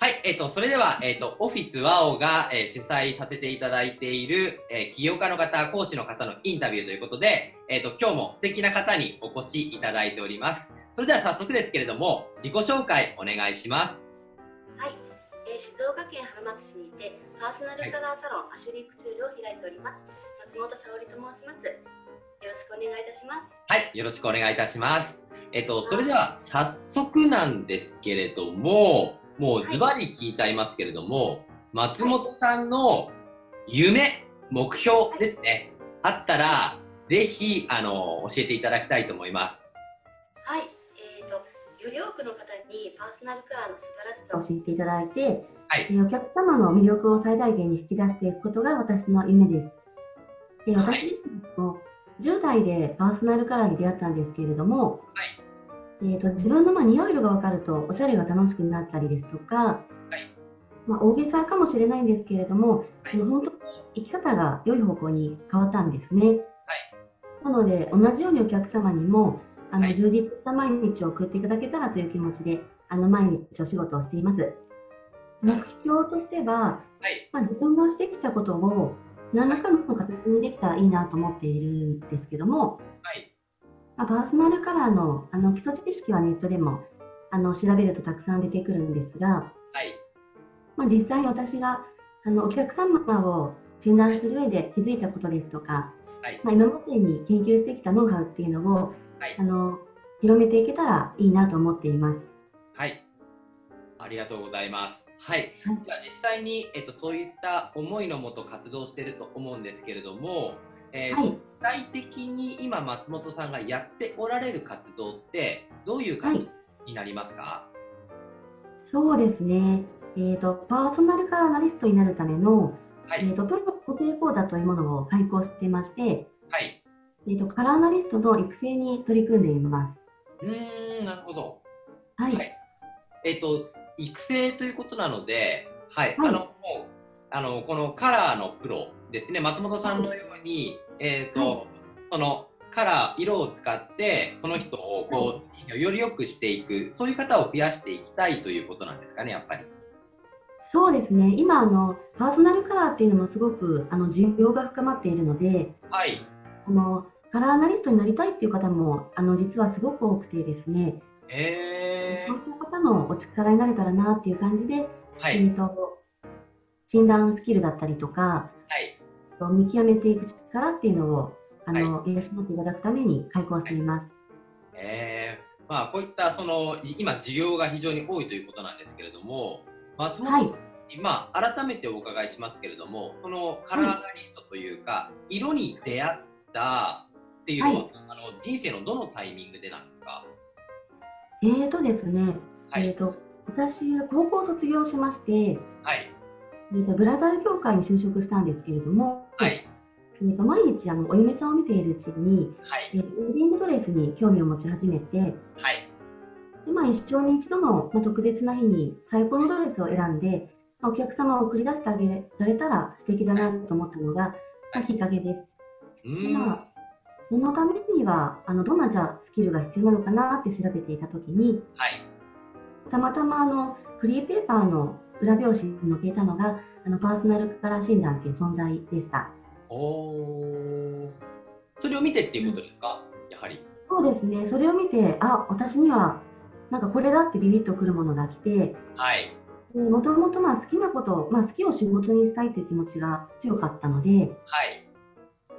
はい、えっ、ー、と、それでは、えっ、ー、と、オフィスワオが、えー、主催させていただいている、え起業家の方、講師の方のインタビューということで、えっ、と、今日も素敵な方にお越しいただいております。それでは早速ですけれども、自己紹介お願いします。はい、え静岡県浜松市にて、パーソナルカラーサロン、はい、アシュリークチュールを開いております。松本沙織と申します。よろしくお願いいたします。はい、よろしくお願いいたします。えっと、それでは早速なんですけれども、もうズバリ聞いちゃいますけれども、はい、松本さんの夢、目標ですね、はい、あったら、ぜひ、あの、教えていただきたいと思います。はい、えっ、ー、と、より多くの方にパーソナルカラーの素晴らしさを教えていただいて、はい、えー、お客様の魅力を最大限に引き出していくことが私の夢です。で私自身も10代でパーソナルカラーに出会ったんですけれども、はい。えーと、自分のまあ似合う色が分かるとおしゃれが楽しくなったりですとか、はい、まあ、大げさかもしれないんですけれども、はい、本当に生き方が良い方向に変わったんですね。はい、なので同じようにお客様にもあの、充実した毎日を送っていただけたらという気持ちであの毎日お仕事をしています。目標としては、まあ、自分がしてきたことを何らかの形にできたらいいなと思っているんですけども、まあ、パーソナルカラーのあの基礎知識はネットでもあの調べるとたくさん出てくるんですが、はい。まあ、実際に私があのお客様を診断する上で気づいたことですとか、はい、まあ、今までに研究してきたノウハウっていうのを、はい、あの広めていけたらいいなと思っています。はい。ありがとうございます。はい。はい、じゃあ実際に、えっと、そういった思いのもと活動していると思うんですけれども、えーはい、具体的に今松本さんがやっておられる活動ってどういう活動になりますか、はい、そうですね、えーと、パーソナルカラーナリストになるための、はい、えーと、プロ個性講座というものを開講していまして、はい。えーと、カラーナリストの育成に取り組んでいます。うんなるほど、はい、はい、えっ、ー、と育成ということなので、はい、あのもうあのこのカラーのプロですね。松本さんのように、えーと、はい、そのカラー色を使ってその人をこう、はい、より良くしていくそういう方を増やしていきたいということなんですかねやっぱり。そうですね。今あのパーソナルカラーっていうのもすごくあの需要が深まっているので、はい、あのカラーアナリストになりたいっていう方もあの実はすごく多くてですね、えー、そういった方のお力になれたらなっていう感じで、はい、えーと診断スキルだったりとか、はい、見極めていく力っていうのをあの、はい、養っていただくために開講しています。えー。まあ、こういったその今、需要が非常に多いということなんですけれども、松本さん、はい、まあ、改めてお伺いしますけれども、そのカラーアナリストというか、はい、色に出会ったっていうのは、はい、あの人生のどのタイミングでなんですか？えーとですね、えーと、私、高校卒業しまして、はい、えーと、ブラザー協会に就職したんですけれども、はい。えーと、毎日あのお嫁さんを見ているうちに、はい。えー、ウェディングドレスに興味を持ち始めて、はい。でまあ、一生に一度の、まあ、特別な日に最高のドレスを選んで、まあ、お客様を送り出してあげられたら素敵だなと思ったのが、まあ、きっかけです。まあ、そのためにはあのどんなじゃスキルが必要なのかなって調べていたときに、はい、たまたまあのフリーペーパーの裏表紙に載っていたのがあのパーソナルカラー診断という存在でした。おそれを見てっていうことですか、うん、やはり。そうですね、それを見て、あ私にはなんかこれだってビビッとくるものが来て、はい、もともと好きなこと、まあ、好きを仕事にしたいという気持ちが強かったので、はい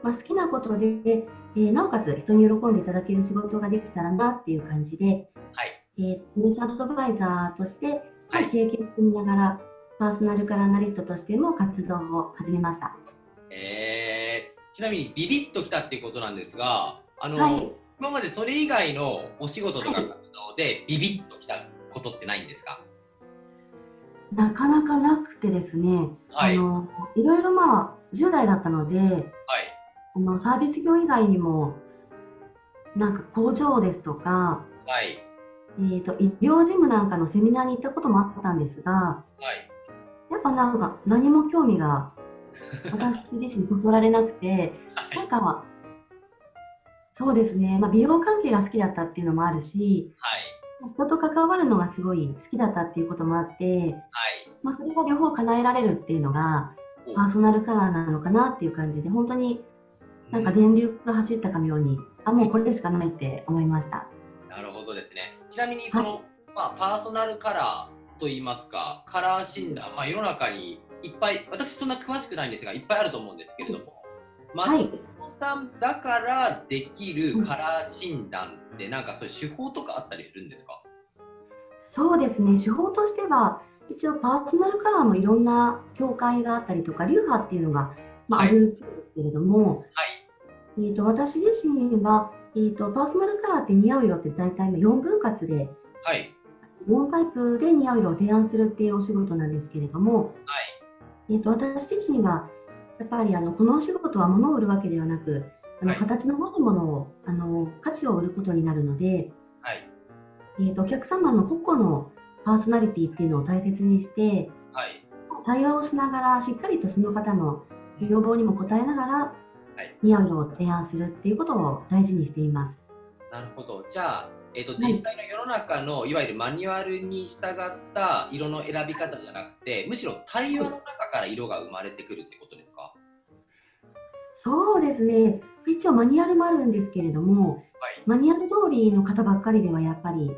まあ、好きなことで、えー、なおかつ人に喜んでいただける仕事ができたらなっていう感じで、はい。えー、ニュースアドバイザーとしてはい、経験を積みながら、パーソナルカラーアナリストとしても活動を始めました。えー、ちなみにビビッときたっていうことなんですが、あの、はい、今までそれ以外のお仕事とか活動でビビッときたことってないんですか、なかなかなくてですね、はい、あのいろいろまあ10代だったので、はい、あのサービス業以外にもなんか工場ですとか、はい、えーと、医療事務なんかのセミナーに行ったこともあったんですが、はい、やっぱなんか何も興味が私自身そそられなくて、なんかそうですね、まあ、美容関係が好きだったっていうのもあるし、はい。人と関わるのがすごい好きだったっていうこともあって、はい、まあ、それが両方叶えられるっていうのがパーソナルカラーなのかなっていう感じで本当になんか電流が走ったかのようにあもうこれしかないって思いました。なるほどですね。ちなみにその、はい、まあ、パーソナルカラーといいますかカラー診断、まあ、世の中にいっぱい私そんな詳しくないんですがいっぱいあると思うんですけれども、はい、松本さんだからできるカラー診断ってなんかそういう手法とかあったりするんですか？そうですね。手法としては一応パーソナルカラーもいろんな境界があったりとか流派っていうのが、まあ、はい、あるんですけれども、はい、えーと、私自身は、えーと、パーソナルカラーって似合う色って大体4分割で、はい、4タイプで似合う色を提案するっていうお仕事なんですけれども、はい。えーと、私自身はやっぱりあのこのお仕事は物を売るわけではなくあの、形のないものをあの価値を売ることになるので、はい。えーと、お客様の個々のパーソナリティっていうのを大切にして、はい、対話をしながらしっかりとその方の要望にも応えながら、はい、似合う色を提案するっていうことを大事にしています。なるほど。じゃあえーと、実際の世の中のいわゆるマニュアルに従った色の選び方じゃなくてむしろ対話の中から色が生まれてくるってことですか？そうですね。一応マニュアルもあるんですけれども、はい、マニュアル通りの方ばっかりではやっぱり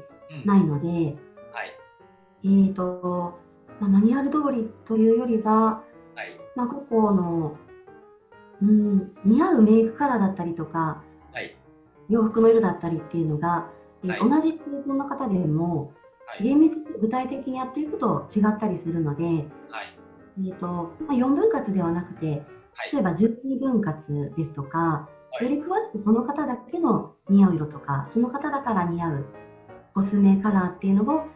ないので、うん、はい、えーとまあ、マニュアル通りというよりは、はい、まあ、個々の、うん、似合うメイクカラーだったりとか、はい、洋服の色だったりっていうのが、はい、同じ中分の方でも、厳密に具体的にやっていくと違ったりするので、はい。えーとまあ、4分割ではなくて例えば12分割ですとか、より詳しくその方だけの似合う色とかその方だから似合うコスメカラーっていうのを、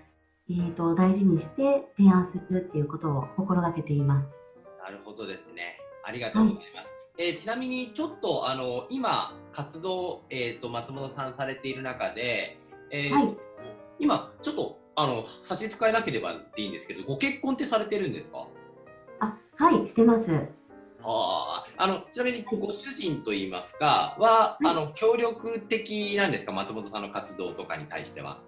えーと、大事にして提案するっていうことを心がけています。なるほどですね。ありがとうございます。はい、えー、ちなみにちょっとあの今活動、えーと、松本さんされている中で、えーはい、今ちょっとあの差し支えなければでいいんですけどご結婚ってされてるんですか？あはいしてます。ああのちなみにご主人といいますかは、はい、あの協力的なんですか？松本さんの活動とかに対しては。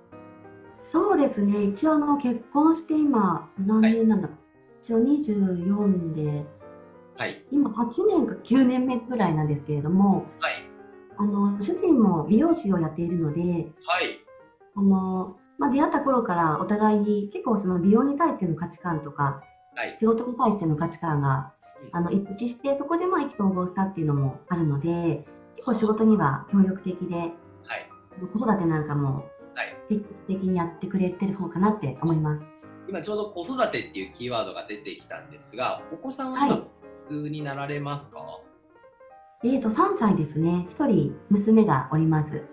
そうですね。一応あの結婚して今何年なんだ、はい、一応24で、はい、今8年か9年目ぐらいなんですけれども、はい、あの主人も美容師をやっているので、はい、あのまあ、出会った頃からお互いに結構その美容に対しての価値観とか、はい、仕事に対しての価値観があの一致してそこでまあ意気投合したっていうのもあるので結構仕事には協力的で、はい、子育てなんかも積極的にやってくれてる方かなって思い。ます。今ちょうど子育てっていうキーワードが出てきたんですがお子さんは今、になられますか、えーと3歳ですね。1人娘がおります。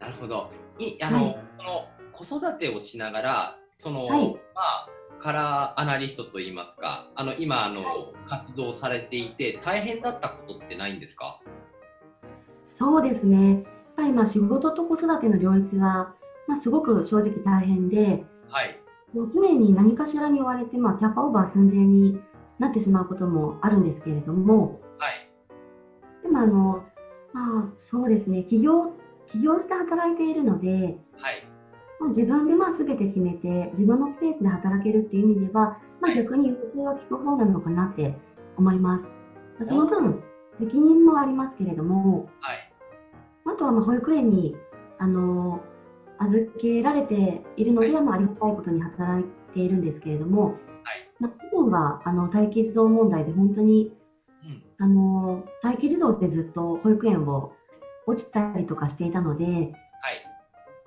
なるほど。いあの、はい、その子育てをしながらその、はい、まあカラーアナリストといいますかあの今あの、活動されていて大変だったことってないんですか？そうですね。やっぱりまあ仕事と子育ての両立は、まあ、すごく正直大変で、はい、もう常に何かしらに追われて、まあ、キャパオーバー寸前になってしまうこともあるんですけれども、はい、でもあの、まあ、そうですね。起業起業して働いているので、はい、まあ、自分でまあ全て決めて自分のペースで働けるっていう意味では、まあ、逆に融通は利く方なのかなって思います。その分責任もありますけれども、はい、あとはまあ保育園にあの預けられているので、はい、まあ、ありがたいことに働いているんですけれども、はいまあ、去年はあの待機児童問題で本当に、うん、あの待機児童ってずっと保育園を落ちたりとかしていたので、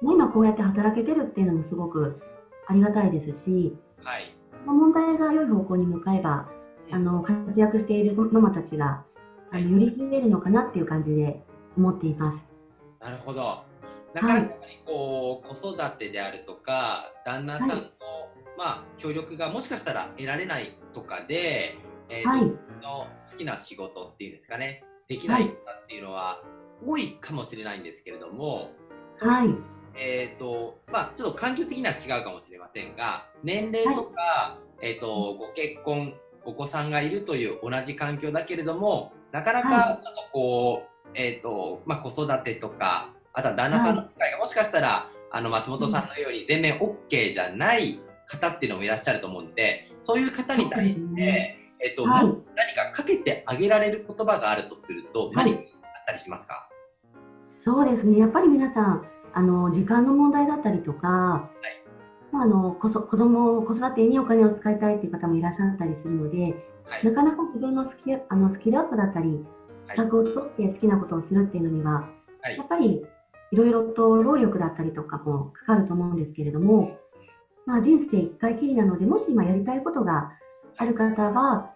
今こうやって働けてるっていうのもすごくありがたいですし、はい、問題が良い方向に向かえば、あの活躍しているママたちがあのより増えるのかなっていう感じで思っています。なるほど。なかなかこう、はい、子育てであるとか旦那さんの、はい、まあ、協力がもしかしたら得られないとかで、えーはい、の好きな仕事っていうんですかね。できない方っていうのは多いかもしれないんですけれども、はい、えーとまあ、ちょっと環境的には違うかもしれませんが年齢とか、はい、えーと、ご結婚お子さんがいるという同じ環境だけれどもなかなかちょっとこう、はい、えーとまあ、子育てとかあとは旦那さんの機会がもしかしたらあの松本さんのように全面 OK じゃない方っていうのもいらっしゃると思うんでそういう方に対して、ね、えっと、はい、何かかけてあげられる言葉があるとすると何かあったりしますか、そうですね。やっぱり皆さんあの時間の問題だったりとか、はい。まあ、あのこそ子供子育てにお金を使いたいっていう方もいらっしゃったりするので、はい、なかなか自分のスキあのスキルアップだったり資格を取って好きなことをするっていうのには、はい、やっぱりいろいろと労力だったりとかもかかると思うんですけれども、まあ、人生一回きりなのでもし今やりたいことがある方は、は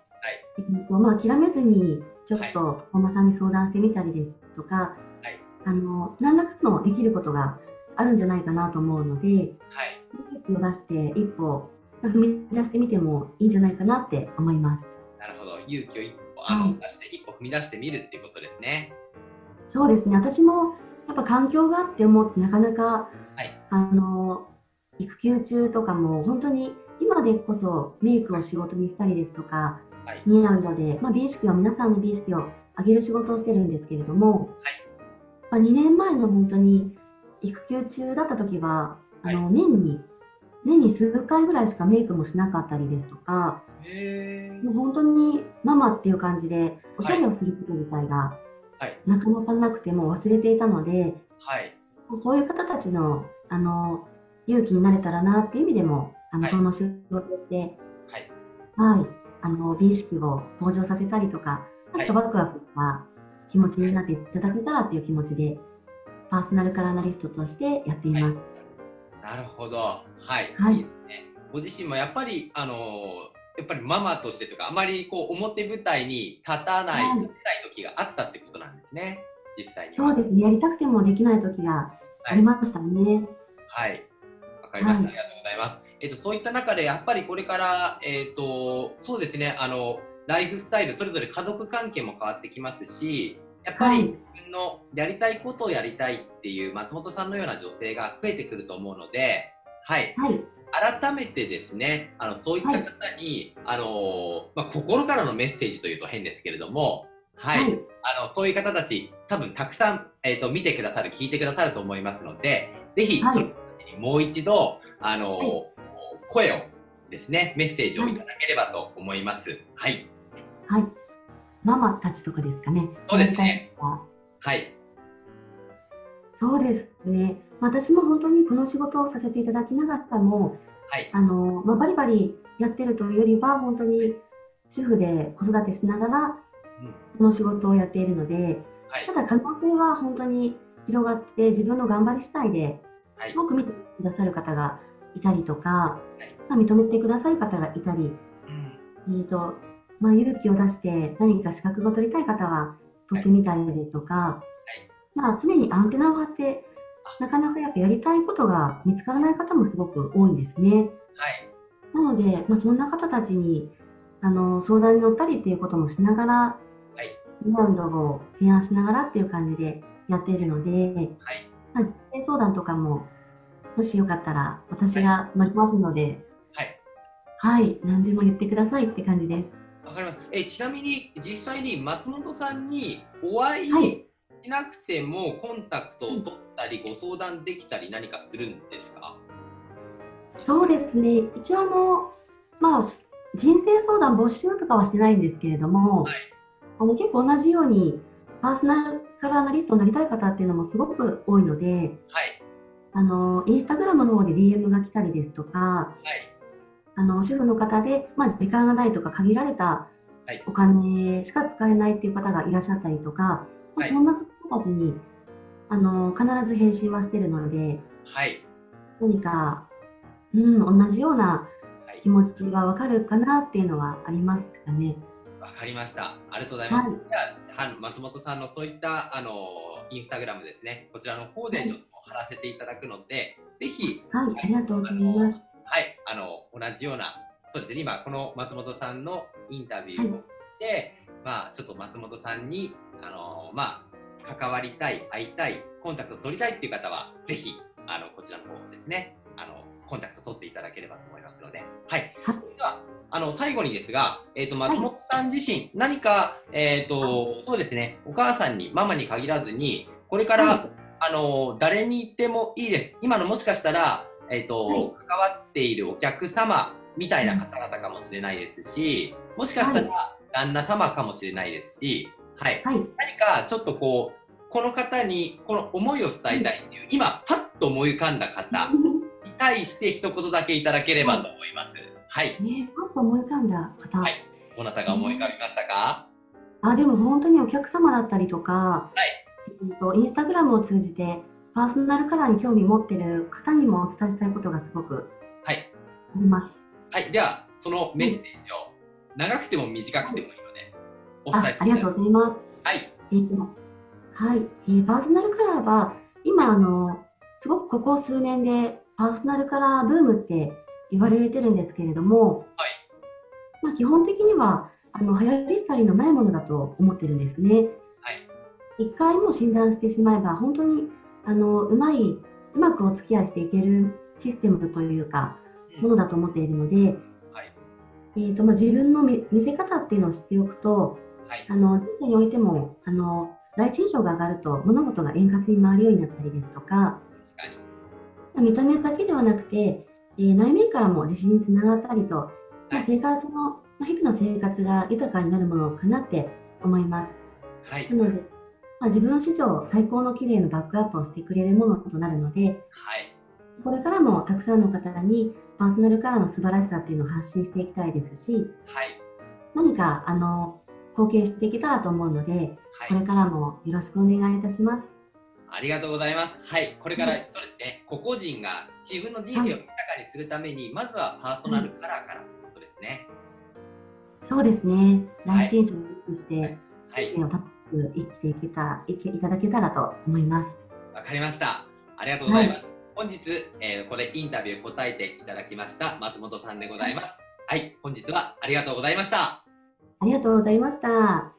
い。えっとまあ、諦めずにちょっと本間さんに相談してみたりですとか、はい、あの何らかのできることがあるんじゃないかなと思うので、はい、出して一歩踏み出してみてもいいんじゃないかなって思います。なるほど。勇気を一歩あの、はい、出して一歩踏み出してみるっていうことですね。そうですね。私もやっぱ環境があって思ってなかなか、はい、あの育休中とかも本当に今でこそメイクを仕事にしたりですとか、はい、似合うので、まあ、美意識は皆さんの美意識を上げる仕事をしてるんですけれども、はい、まあ、2年前の本当に育休中だった時は、あの年に年に数回ぐらいしかメイクもしなかったりですとか、もう本当にママっていう感じでおしゃれをすること自体が、なかなかなくても忘れていたので、はい、そういう方たちのあの勇気になれたらなっていう意味でもあの、はい、この仕事をして、はい、はい、あの美意識を向上させたりとか、あとワクワクした気持ちになっていただけたらっていう気持ちで、パーソナルカラーナリストとしてやっています。なるほど。はい。はい、いいね、ご自身もやっぱり、あのやっぱりママとしてとか、あまりこう表舞台に立たない、はい、ない時があったってことなんですね。実際に。そうですね。やりたくてもできない時がありましたね。はい。わ、はい、かりました、はい、ありがとうございます。えっ、と、そういった中で、やっぱりこれから、えっ、ー、と、そうですね、あの、ライフスタイル、それぞれ家族関係も変わってきますし、やっぱり自分のやりたいことをやりたいっていう松本さんのような女性が増えてくると思うので、はい、はい、改めてですねあのそういった方に、はい、あのまあ、心からのメッセージというと変ですけれども、はい、はい、あのそういう方たち多分たくさん、えーと、見てくださる聞いてくださると思いますのでぜひ、その方たちにもう一度あの、声をですねメッセージをいただければと思います。はい、はいママたちとかですかね。そうですね。はい。そうですね。私も本当にこの仕事をさせていただきながらも、はい、あのまあ、バリバリやってるというよりは本当に主婦で子育てしながらこの仕事をやっているので、はい、ただ可能性は本当に広がって自分の頑張り次第ですごく見てくださる方がいたりとか、はい、まあ、認めてくださる方がいたり、うん、えーとまあ、勇気を出して何か資格を取りたい方は取ってみたりですとか、はい、まあ、常にアンテナを張ってなかなかやっぱやりたいことが見つからない方もすごく多いんですね。はい、なので、まあ、そんな方たちにあの相談に乗ったりっていうこともしながら、はい、いろいろを提案しながらっていう感じでやっているので、はい。まあ、相談とかももしよかったら私が乗りますので、はい、はい、何でも言ってくださいって感じです。わかります。えちなみに実際に松本さんにお会いしなくてもコンタクトを取ったり、ご相談できたり何かするんですか？そうですね。一応あのまあ人生相談募集とかはしてないんですけれども、はい、あの結構同じようにパーソナルカラーアナリストになりたい方っていうのもすごく多いので、はい、あのインスタグラムの方で DM が来たりですとか、はい。あの主婦の方で、まあ、時間がないとか限られたお金しか使えないっていう方がいらっしゃったりとか、はい、そんな方たちにあの必ず返信はしてるので、はい、何か、うん、同じような気持ちが分かるかなっていうのはありますかね。わかりました。ありがとうございます。はい、じゃあ松本さんのそういったあのインスタグラムですね、こちらの方でちょっと貼らせていただくので、はい、ぜひ、はい、ありがとうございます。はい、あの同じような、そうですね、今、この松本さんのインタビューをで、はい、まあ、ちょっと松本さんに、あのまあ、関わりたい、会いたい、コンタクト取りたいっていう方は、ぜひ、あのこちらの方ですね、あのコンタクト取っていただければと思いますので、はい。はい、では、あの最後にですが、えーと、松本さん自身、はい、何か、えーと、そうですね、お母さんに、ママに限らずに、これから、あの誰に言ってもいいです。今のもしかしたら、えっ、ー、と、はい、関わっているお客様みたいな方々かもしれないですし、もしかしたら旦那様かもしれないですし、はい、はい、何かちょっとこうこの方にこの思いを伝えたいっていう、今パッと思い浮かんだ方 に対して一言だけいただければと思います。はい。ね、パッと思い浮かんだ方。はい。どなたが思い浮かびましたか？あ、でも本当にお客様だったりとか、はい。えっとインスタグラムを通じてパーソナルカラーに興味持ってる方にもお伝えしたいことがすごくはいあります。はい。ではそのメッセージを長くても短くてもいいので、お伝えありがとうございます。はい。えっとはい、えー、パーソナルカラーは今あのすごくここ数年でパーソナルカラーブームって言われてるんですけれども、はいまあ、基本的にはあの流行り廃りのないものだと思ってるんですね。はい、一回も診断してしまえば本当にあのうまいうまくお付き合いしていけるシステムというか、ものだと思っているので、はい、えーとまあ、自分の見せ方っていうのを知っておくと、はい、あの人生においてもあの第一印象が上がると物事が円滑に回るようになったりですとか見た目だけではなくて、えー、内面からも自信につながったりと、はい、まあ、生活の、まあ、日々の生活が豊かになるものかなって思います。はい、なので、まあ、自分史上最高の綺麗のバックアップをしてくれるものとなるので、はい、これからもたくさんの方にパーソナルカラーの素晴らしさっていうのを発信していきたいですし、はい、何かあの貢献していけたらと思うので、はい、これからもよろしくお願いいたします。ありがとうございます。はい、これから、そうですね、個々人が自分の人生を豊かにするために、はい、まずはパーソナルカラーからということですね。そうですね。第一印象を良くして、はい、を楽しく生きていけたいけいただけたらと思います。わかりました。ありがとうございます。はい、本日、えー、ここでインタビュー答えていただきました松本さんでございます。はい、本日はありがとうございました。ありがとうございました。